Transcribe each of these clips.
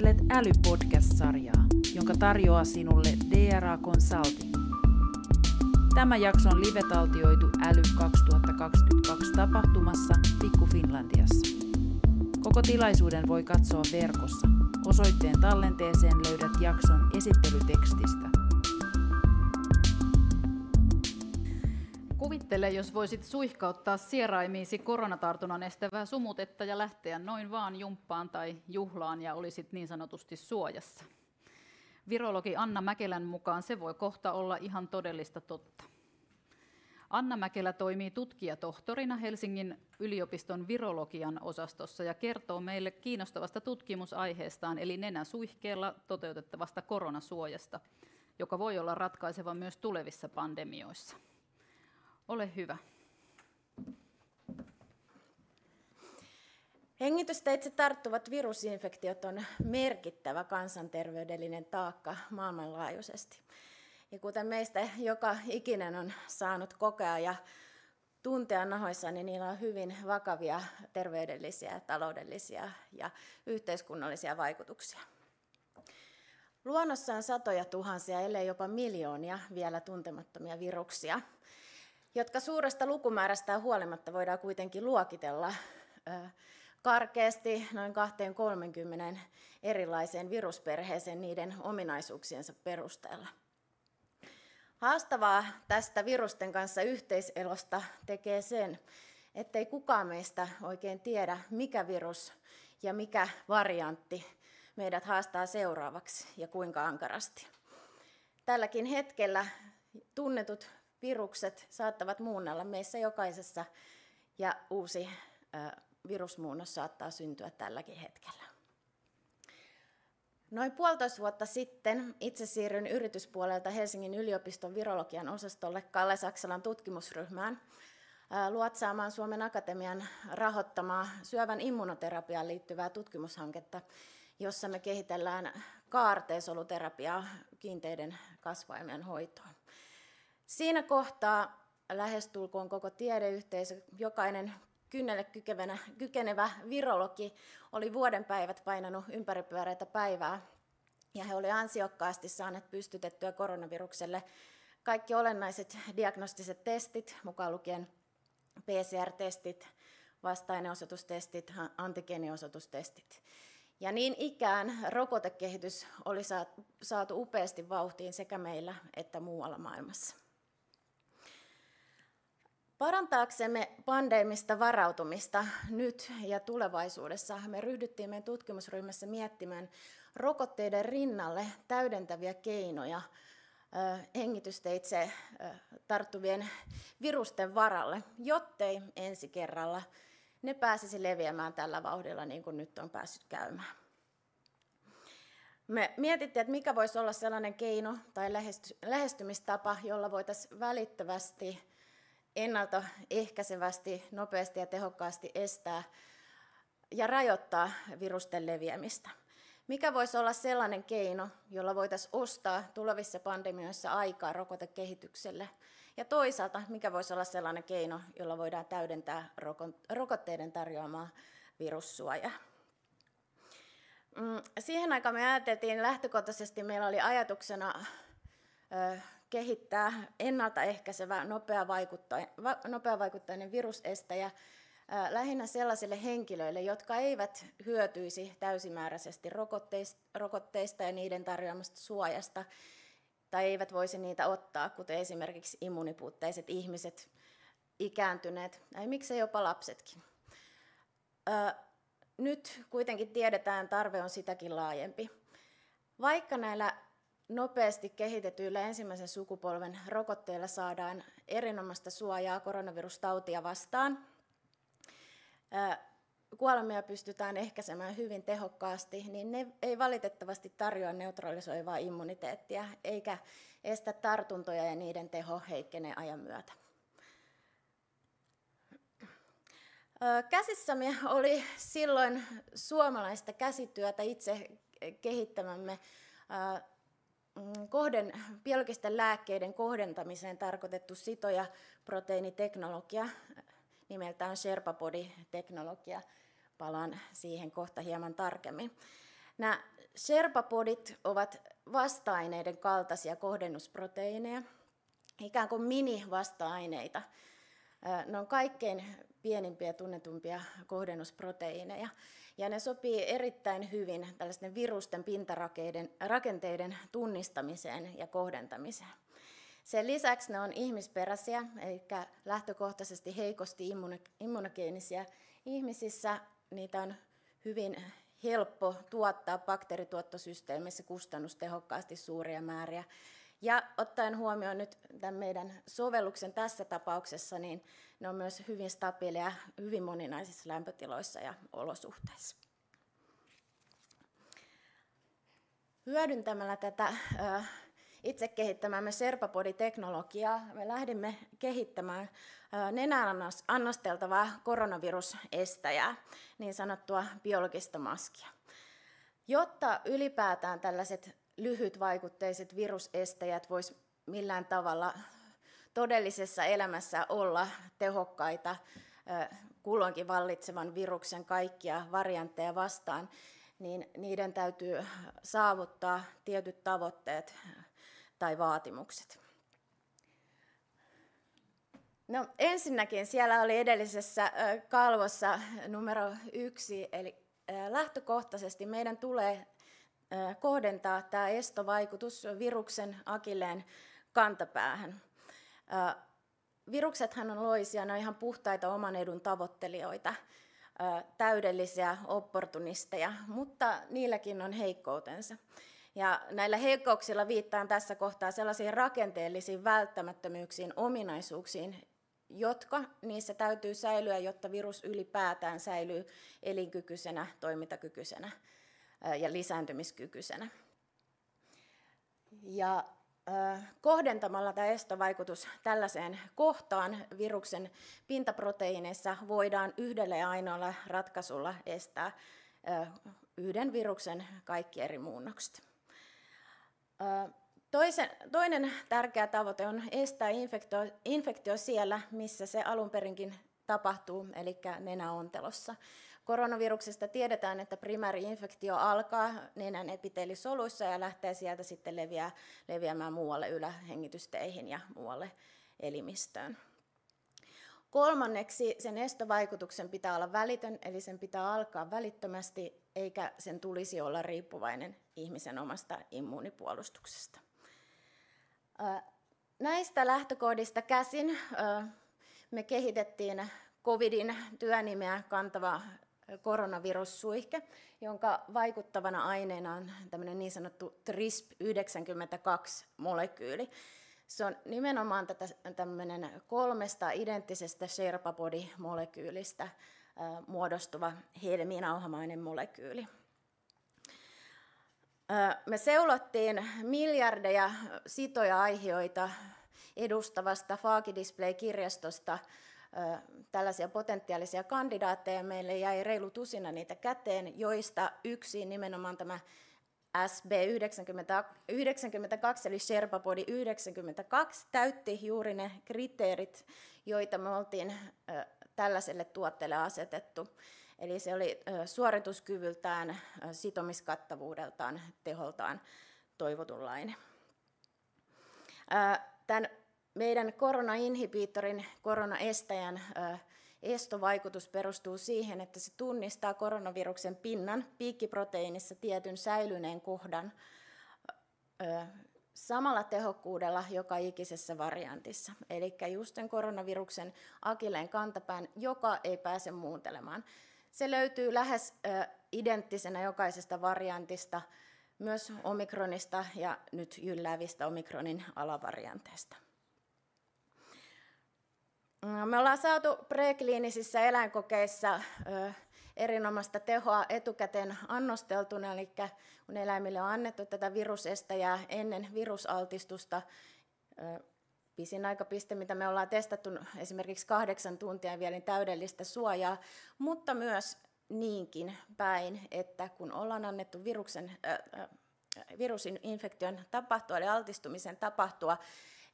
Kuuntelet Äly-podcast-sarjaa, jonka tarjoaa sinulle DRA Consulting. Tämä jakso on live-taltioitu Äly 2022 tapahtumassa Pikku Finlandiassa. Koko tilaisuuden voi katsoa verkossa. Osoitteen tallenteeseen löydät jakson esittelytekstistä. Kuvittele, jos voisit suihkauttaa sieraimiisi koronatartunnan estävää sumutetta ja lähteä noin vaan jumppaan tai juhlaan ja olisit niin sanotusti suojassa. Virologi Anna Mäkelän mukaan se voi kohta olla ihan todellista totta. Anna Mäkelä toimii tutkijatohtorina Helsingin yliopiston virologian osastossa ja kertoo meille kiinnostavasta tutkimusaiheestaan eli nenäsuihkeella toteutettavasta koronasuojasta, joka voi olla ratkaiseva myös tulevissa pandemioissa. Ole hyvä. Hengitysteitse tarttuvat virusinfektiot on merkittävä kansanterveydellinen taakka maailmanlaajuisesti. Ja kuten meistä joka ikinen on saanut kokea ja tuntea nahoissa, niin niillä on hyvin vakavia terveydellisiä, taloudellisia ja yhteiskunnallisia vaikutuksia. Luonnossa on satoja tuhansia, ellei jopa miljoonia vielä tuntemattomia viruksia, jotka suuresta lukumäärästä huolimatta voidaan kuitenkin luokitella karkeasti noin 2-30 erilaiseen virusperheeseen niiden ominaisuuksiensa perusteella. Haastavaa tästä virusten kanssa yhteiselosta tekee sen, ettei kukaan meistä oikein tiedä, mikä virus ja mikä variantti meidät haastaa seuraavaksi ja kuinka ankarasti. Tälläkin hetkellä tunnetut virukset saattavat muunnella meissä jokaisessa ja uusi virusmuunnos saattaa syntyä tälläkin hetkellä. Noin puolitoista vuotta sitten itse siirryin yrityspuolelta Helsingin yliopiston virologian osastolle Kalle Saksalan tutkimusryhmään luotsaamaan Suomen Akatemian rahoittamaa syövän immunoterapiaan liittyvää tutkimushanketta, jossa me kehitellään kaarteesoluterapiaa kiinteiden kasvaimien hoitoon. Siinä kohtaa lähestulkoon koko tiedeyhteisö, jokainen kynnelle kykenevä, kykenevä virologi oli vuoden päivät painanut ympäripyöreitä päivää. Ja he olivat ansiokkaasti saaneet pystytettyä koronavirukselle kaikki olennaiset diagnostiset testit, mukaan lukien PCR-testit, vasta-aineosoitustestit, antigeeniosoitustestit. Ja niin ikään rokotekehitys oli saatu upeasti vauhtiin sekä meillä että muualla maailmassa. Parantaaksemme pandemista varautumista nyt ja tulevaisuudessa me ryhdyttiin meidän tutkimusryhmässä miettimään rokotteiden rinnalle täydentäviä keinoja hengitysteitse tarttuvien virusten varalle, jottei ensi kerralla ne pääsisi leviämään tällä vauhdilla niin kuin nyt on päässyt käymään. Me mietittiin, että mikä voisi olla sellainen keino tai lähestymistapa, jolla voitaisiin välittävästi ennaltaehkäisevästi, nopeasti ja tehokkaasti estää ja rajoittaa virusten leviämistä. Mikä voisi olla sellainen keino, jolla voitaisiin ostaa tulevissa pandemioissa aikaa rokotekehitykselle? Ja toisaalta, mikä voisi olla sellainen keino, jolla voidaan täydentää rokotteiden tarjoamaa virussuojaa? Mm, siihen aikaan me ajateltiin lähtökohtaisesti, meillä oli ajatuksena kehittää ennaltaehkäisevä nopeavaikutteinen virusestäjä lähinnä sellaisille henkilöille, jotka eivät hyötyisi täysimääräisesti rokotteista ja niiden tarjoamasta suojasta, tai eivät voisi niitä ottaa, kuten esimerkiksi immunipuutteiset ihmiset, ikääntyneet, tai miksei jopa lapsetkin. Nyt kuitenkin tiedetään, tarve on sitäkin laajempi. Vaikka näillä nopeasti kehitetyillä ensimmäisen sukupolven rokotteilla saadaan erinomaista suojaa koronavirustautia vastaan. Kuolemia pystytään ehkäisemään hyvin tehokkaasti, niin ne ei valitettavasti tarjoa neutralisoivaa immuniteettia, eikä estä tartuntoja ja niiden teho heikkenee ajan myötä. Käsissämme oli silloin suomalaista käsityötä itse kehittämämme Mm, kohden, biologisten lääkkeiden kohdentamiseen tarkoitettu sito- ja proteiiniteknologia, nimeltään Sherpa Body-teknologia. Palaan siihen kohta hieman tarkemmin. Nämä Sherpapodit ovat vasta-aineiden kaltaisia kohdennusproteiineja, ikään kuin mini-vasta-aineita. Ne on kaikkein pienimpiä tunnetumpia kohdennusproteiineja. Ja ne sopii erittäin hyvin tällaisten virusten pintarakenteiden tunnistamiseen ja kohdentamiseen. Sen lisäksi ne on ihmisperäisiä, eli lähtökohtaisesti heikosti immunogeenisiä ihmisissä. Niitä on hyvin helppo tuottaa bakteerituottosysteemissä kustannustehokkaasti suuria määriä. Ja ottaen huomioon nyt tämän meidän sovelluksen tässä tapauksessa, niin ne on myös hyvin stabiileja hyvin moninaisissa lämpötiloissa ja olosuhteissa. Hyödyntämällä tätä itse kehittämämme Serpapodi-teknologiaa me lähdimme kehittämään nenään annosteltavaa koronavirusestäjää, niin sanottua biologista maskia. Jotta ylipäätään tällaiset lyhytvaikutteiset virusestäjät vois millään tavalla todellisessa elämässä olla tehokkaita kulloinkin vallitsevan viruksen kaikkia variantteja vastaan, niin niiden täytyy saavuttaa tietyt tavoitteet tai vaatimukset. No, ensinnäkin siellä oli edellisessä kalvossa numero yksi, eli lähtökohtaisesti meidän tulee kohdentaa tämä estovaikutus viruksen akilleen kantapäähän. Viruksethan on loisia, ne on ihan puhtaita oman edun tavoittelijoita, täydellisiä opportunisteja, mutta niilläkin on heikkoutensa. Ja näillä heikkouksilla viittaan tässä kohtaa sellaisiin rakenteellisiin välttämättömyyksiin, ominaisuuksiin, jotka niissä täytyy säilyä, jotta virus ylipäätään säilyy elinkykyisenä, toimintakykyisenä ja lisääntymiskykyisenä. Ja kohdentamalla tämä estovaikutus tällaiseen kohtaan viruksen pintaproteiineissa voidaan yhdellä ja ainoalla ratkaisulla estää yhden viruksen kaikki eri muunnokset. Toinen tärkeä tavoite on estää infektio, infektio siellä, missä se alun perinkin tapahtuu, eli nenäontelossa. Koronaviruksesta tiedetään, että primääri-infektio alkaa nenän epiteelisoluissa ja lähtee sieltä sitten leviää, leviämään muualle ylähengitysteihin ja muualle elimistöön. Kolmanneksi sen estovaikutuksen pitää olla välitön, eli sen pitää alkaa välittömästi, eikä sen tulisi olla riippuvainen ihmisen omasta immuunipuolustuksesta. Näistä lähtökohdista käsin me kehitettiin COVIDin työnimeä kantava koronavirussuihke, jonka vaikuttavana aineena on tämmöinen niin sanottu TRISP92-molekyyli. Se on nimenomaan tätä, tämmöinen kolmesta identtisestä Sherpa-body-molekyylistä muodostuva helminauhamainen molekyyli. Me seulottiin miljardeja sitoja aiheita edustavasta Faakidisplay-kirjastosta tällaisia potentiaalisia kandidaatteja. Meille jäi reilu tusina niitä käteen, joista yksi nimenomaan tämä SB92 eli Sherpapodi 92 täytti juuri ne kriteerit, joita me oltiin tällaiselle tuotteelle asetettu. Eli se oli suorituskyvyltään, sitomiskattavuudeltaan, teholtaan toivotunlainen. Tämän meidän koronainhibiittorin, koronaestäjän estovaikutus perustuu siihen, että se tunnistaa koronaviruksen pinnan piikkiproteiinissa tietyn säilyneen kohdan samalla tehokkuudella joka ikisessä variantissa. Eli just sen koronaviruksen akilleen kantapään, joka ei pääse muuntelemaan. Se löytyy lähes identtisenä jokaisesta variantista, myös omikronista ja nyt jylläävistä omikronin alavarianteista. Me ollaan saatu prekliinisissä eläinkokeissa erinomaista tehoa etukäteen annosteltuna, eli kun eläimille on annettu tätä virusestäjää ennen virusaltistusta, pisin aikapiste, mitä me ollaan testattu esimerkiksi kahdeksan tuntia vielä niin täydellistä suojaa, mutta myös niinkin päin, että kun ollaan annettu viruksen, äh, virusinfektion tapahtua, eli altistumisen tapahtua,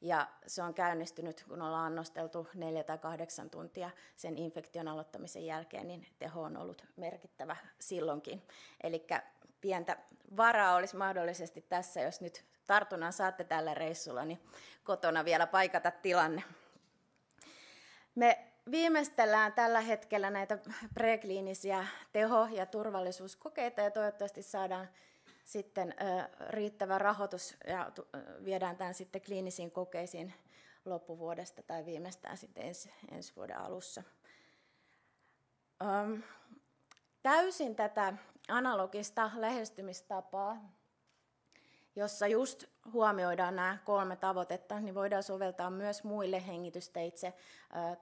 Ja se on käynnistynyt, kun ollaan annosteltu neljä tai kahdeksan tuntia sen infektion aloittamisen jälkeen, niin teho on ollut merkittävä silloinkin. Eli pientä varaa olisi mahdollisesti tässä, jos nyt tartunnan saatte tällä reissulla, niin kotona vielä paikata tilanne. Me viimeistellään tällä hetkellä näitä prekliinisiä teho- ja turvallisuuskokeita ja toivottavasti saadaan sitten riittävä rahoitus ja viedään tämän sitten kliinisiin kokeisiin loppuvuodesta tai viimeistään sitten ensi, ensi vuoden alussa. täysin tätä analogista lähestymistapaa jossa just huomioidaan nämä kolme tavoitetta, niin voidaan soveltaa myös muille hengitysteitse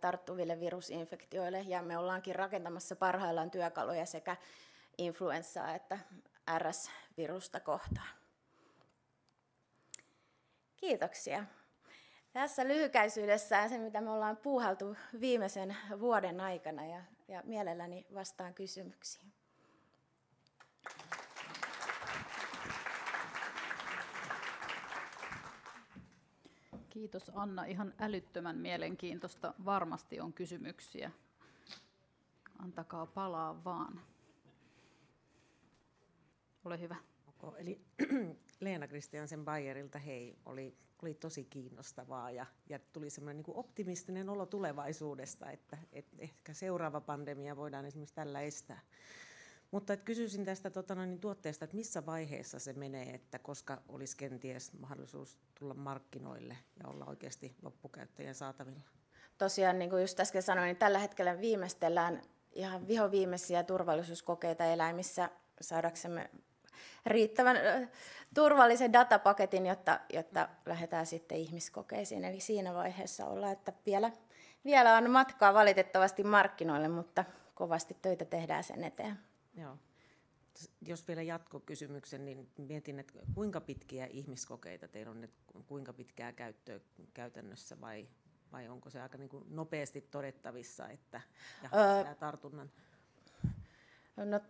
tarttuville virusinfektioille. Ja me ollaankin rakentamassa parhaillaan työkaluja sekä influenssaa että RS-virusta kohtaan. Kiitoksia. Tässä lyhykäisyydessään se, mitä me ollaan puuhaltu viimeisen vuoden aikana ja, ja mielelläni vastaan kysymyksiin. Kiitos Anna. Ihan älyttömän mielenkiintoista. Varmasti on kysymyksiä. Antakaa palaa vaan. Ole hyvä. Okay, eli Leena Kristiansen Bayerilta, hei, oli, oli tosi kiinnostavaa ja, ja tuli semmoinen niin optimistinen olo tulevaisuudesta, että, että ehkä seuraava pandemia voidaan esimerkiksi tällä estää. Mutta et kysyisin tästä tota, niin tuotteesta, että missä vaiheessa se menee, että koska olisi kenties mahdollisuus tulla markkinoille ja olla oikeasti loppukäyttäjän saatavilla? Tosiaan, niin kuin just äsken sanoin, niin tällä hetkellä viimeistellään ihan vihoviimeisiä turvallisuuskokeita eläimissä saadaksemme riittävän turvallisen datapaketin, jotta, jotta lähdetään sitten ihmiskokeisiin. Eli siinä vaiheessa ollaan, että vielä, vielä on matkaa valitettavasti markkinoille, mutta kovasti töitä tehdään sen eteen. Joo. Jos vielä jatkokysymyksen, niin mietin, että kuinka pitkiä ihmiskokeita teillä on, että kuinka pitkää käyttöä käytännössä vai, vai onko se aika niin kuin nopeasti todettavissa, että ja öö, tartunnan? No,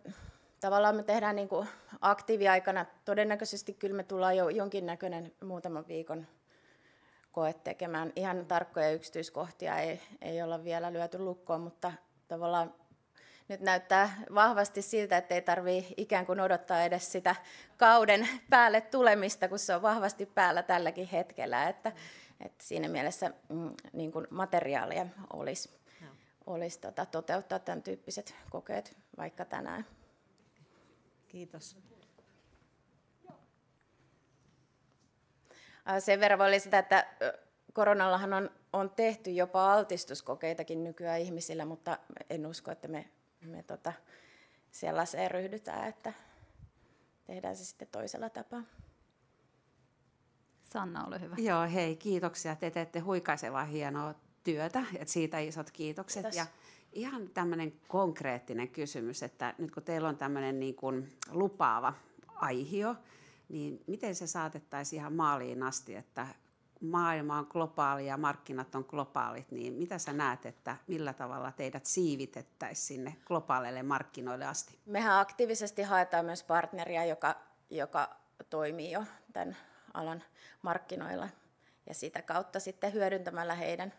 tavallaan me tehdään niin kuin aktiiviaikana, todennäköisesti kyllä me tullaan jo jonkinnäköinen muutaman viikon koe tekemään. Ihan tarkkoja yksityiskohtia ei, ei olla vielä lyöty lukkoon, mutta tavallaan nyt näyttää vahvasti siltä, että ei tarvitse ikään kuin odottaa edes sitä kauden päälle tulemista, kun se on vahvasti päällä tälläkin hetkellä. Että, että siinä mielessä mm, niin kuin materiaalia olisi, olisi tota, toteuttaa tämän tyyppiset kokeet vaikka tänään. Kiitos. Sen verran voi lisätä, että koronallahan on, on tehty jopa altistuskokeitakin nykyään ihmisillä, mutta en usko, että me me tota, sellaiseen ryhdytään, että tehdään se sitten toisella tapaa. Sanna, ole hyvä. Joo, hei, kiitoksia. Te teette huikaisevaa hienoa työtä, että siitä isot kiitokset. Kiitos. Ja ihan tämmöinen konkreettinen kysymys, että nyt kun teillä on tämmöinen niin kuin lupaava aihio, niin miten se saatettaisiin ihan maaliin asti, että maailma on globaali ja markkinat on globaalit, niin mitä sä näet, että millä tavalla teidät siivitettäisiin sinne globaaleille markkinoille asti? Mehän aktiivisesti haetaan myös partneria, joka, joka toimii jo tämän alan markkinoilla ja sitä kautta sitten hyödyntämällä heidän,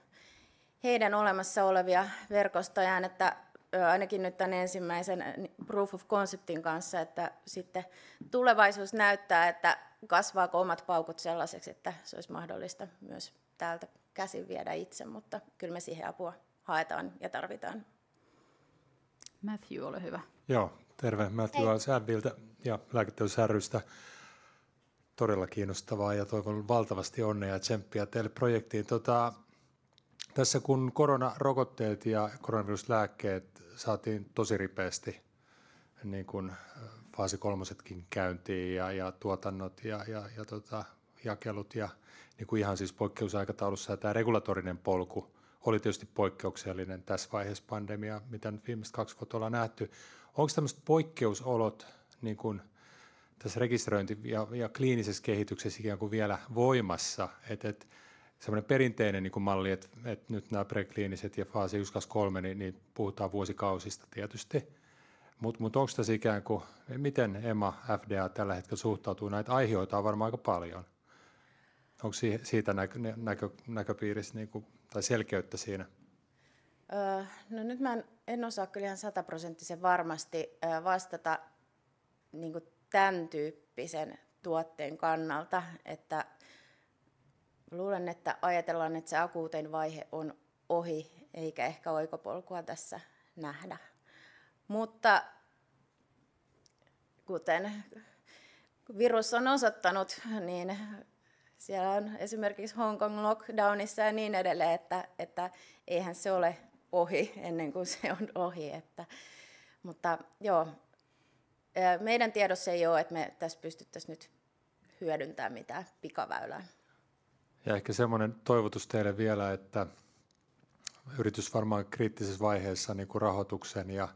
heidän olemassa olevia verkostojaan, että ainakin nyt tämän ensimmäisen proof of conceptin kanssa, että sitten tulevaisuus näyttää, että kasvaako omat paukut sellaiseksi, että se olisi mahdollista myös täältä käsin viedä itse, mutta kyllä me siihen apua haetaan ja tarvitaan. Matthew, ole hyvä. Joo, terve. Matthew Alsäbiltä ja lääketieteellisestä Todella kiinnostavaa ja toivon valtavasti onnea ja tsemppiä teille projektiin. Tota, tässä kun koronarokotteet ja koronaviruslääkkeet saatiin tosi ripeästi niin kuin faasi kolmosetkin käyntiin ja, ja tuotannot ja, ja, ja tota, jakelut ja niin kuin ihan siis poikkeusaikataulussa ja tämä regulatorinen polku oli tietysti poikkeuksellinen tässä vaiheessa pandemia, mitä nyt viimeiset kaksi vuotta ollaan nähty. Onko tämmöiset poikkeusolot niin kuin tässä rekisteröinti- ja, ja kliinisessä kehityksessä ikään kuin vielä voimassa, että et, semmoinen perinteinen niin kuin malli, että, että nyt nämä prekliiniset ja faasi 1, 2, 3, niin, niin puhutaan vuosikausista tietysti – mutta mut onko tässä ikään kuin, miten EMA, FDA tällä hetkellä suhtautuu? Näitä aiheita on varmaan aika paljon. Onko siitä näkö, näkö, näköpiirissä niin kuin, tai selkeyttä siinä? Öö, no nyt mä en, en osaa kyllä ihan sataprosenttisen varmasti vastata niin kuin tämän tyyppisen tuotteen kannalta, että luulen, että ajatellaan, että se akuutein vaihe on ohi, eikä ehkä oikopolkua tässä nähdä. Mutta kuten virus on osoittanut, niin siellä on esimerkiksi Hong Kong lockdownissa ja niin edelleen, että, että eihän se ole ohi ennen kuin se on ohi. Että, mutta joo, meidän tiedossa ei ole, että me tässä pystyttäisiin nyt hyödyntämään mitään pikaväylää. Ja ehkä semmoinen toivotus teille vielä, että yritys varmaan kriittisessä vaiheessa niin kuin rahoituksen ja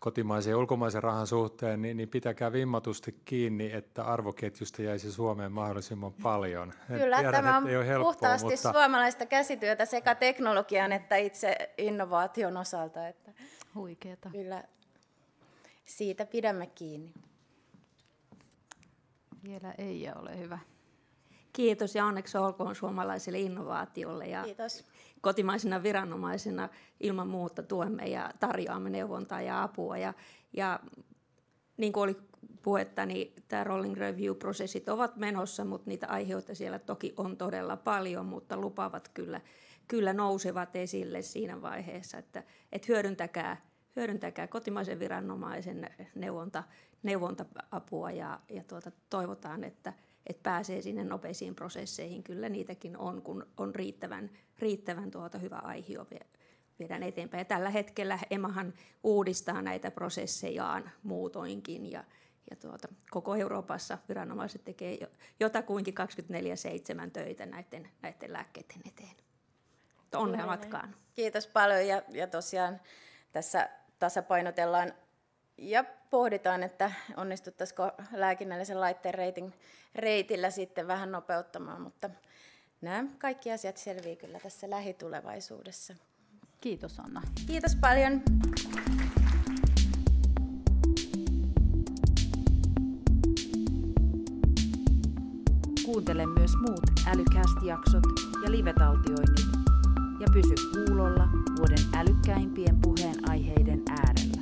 kotimaisen ja ulkomaisen rahan suhteen, niin, niin pitäkää vimmatusti kiinni, että arvoketjusta jäisi Suomeen mahdollisimman paljon. Kyllä, tiedän, tämä on helppoa, puhtaasti mutta... suomalaista käsityötä sekä teknologian että itse innovaation osalta. Että Huikeeta. Kyllä, siitä pidämme kiinni. Vielä ei ole hyvä. Kiitos ja onneksi olkoon suomalaiselle innovaatiolle. Ja Kiitos. Kotimaisena viranomaisena ilman muuta tuemme ja tarjoamme neuvontaa ja apua. Ja, ja niin kuin oli puhetta, niin tämä rolling review-prosessit ovat menossa, mutta niitä aiheita siellä toki on todella paljon, mutta lupavat kyllä, kyllä nousevat esille siinä vaiheessa, että, että hyödyntäkää, hyödyntäkää kotimaisen viranomaisen neuvonta, neuvonta-apua ja, ja tuota, toivotaan, että – että pääsee sinne nopeisiin prosesseihin. Kyllä niitäkin on, kun on riittävän, riittävän tuota hyvä aihio viedään eteenpäin. Ja tällä hetkellä EMAhan uudistaa näitä prosessejaan muutoinkin ja, ja tuota, koko Euroopassa viranomaiset tekee jotakuinkin 24-7 töitä näiden, näiden lääkkeiden eteen. Onnea matkaan. Kiitos paljon ja, ja tosiaan tässä tasapainotellaan ja pohditaan, että onnistuttaisiko lääkinnällisen laitteen reitin, reitillä sitten vähän nopeuttamaan, mutta nämä kaikki asiat selviää kyllä tässä lähitulevaisuudessa. Kiitos Anna. Kiitos paljon. Kuuntele myös muut Älycast-jaksot ja live-taltioinnit ja pysy kuulolla vuoden älykkäimpien puheenaiheiden äärellä.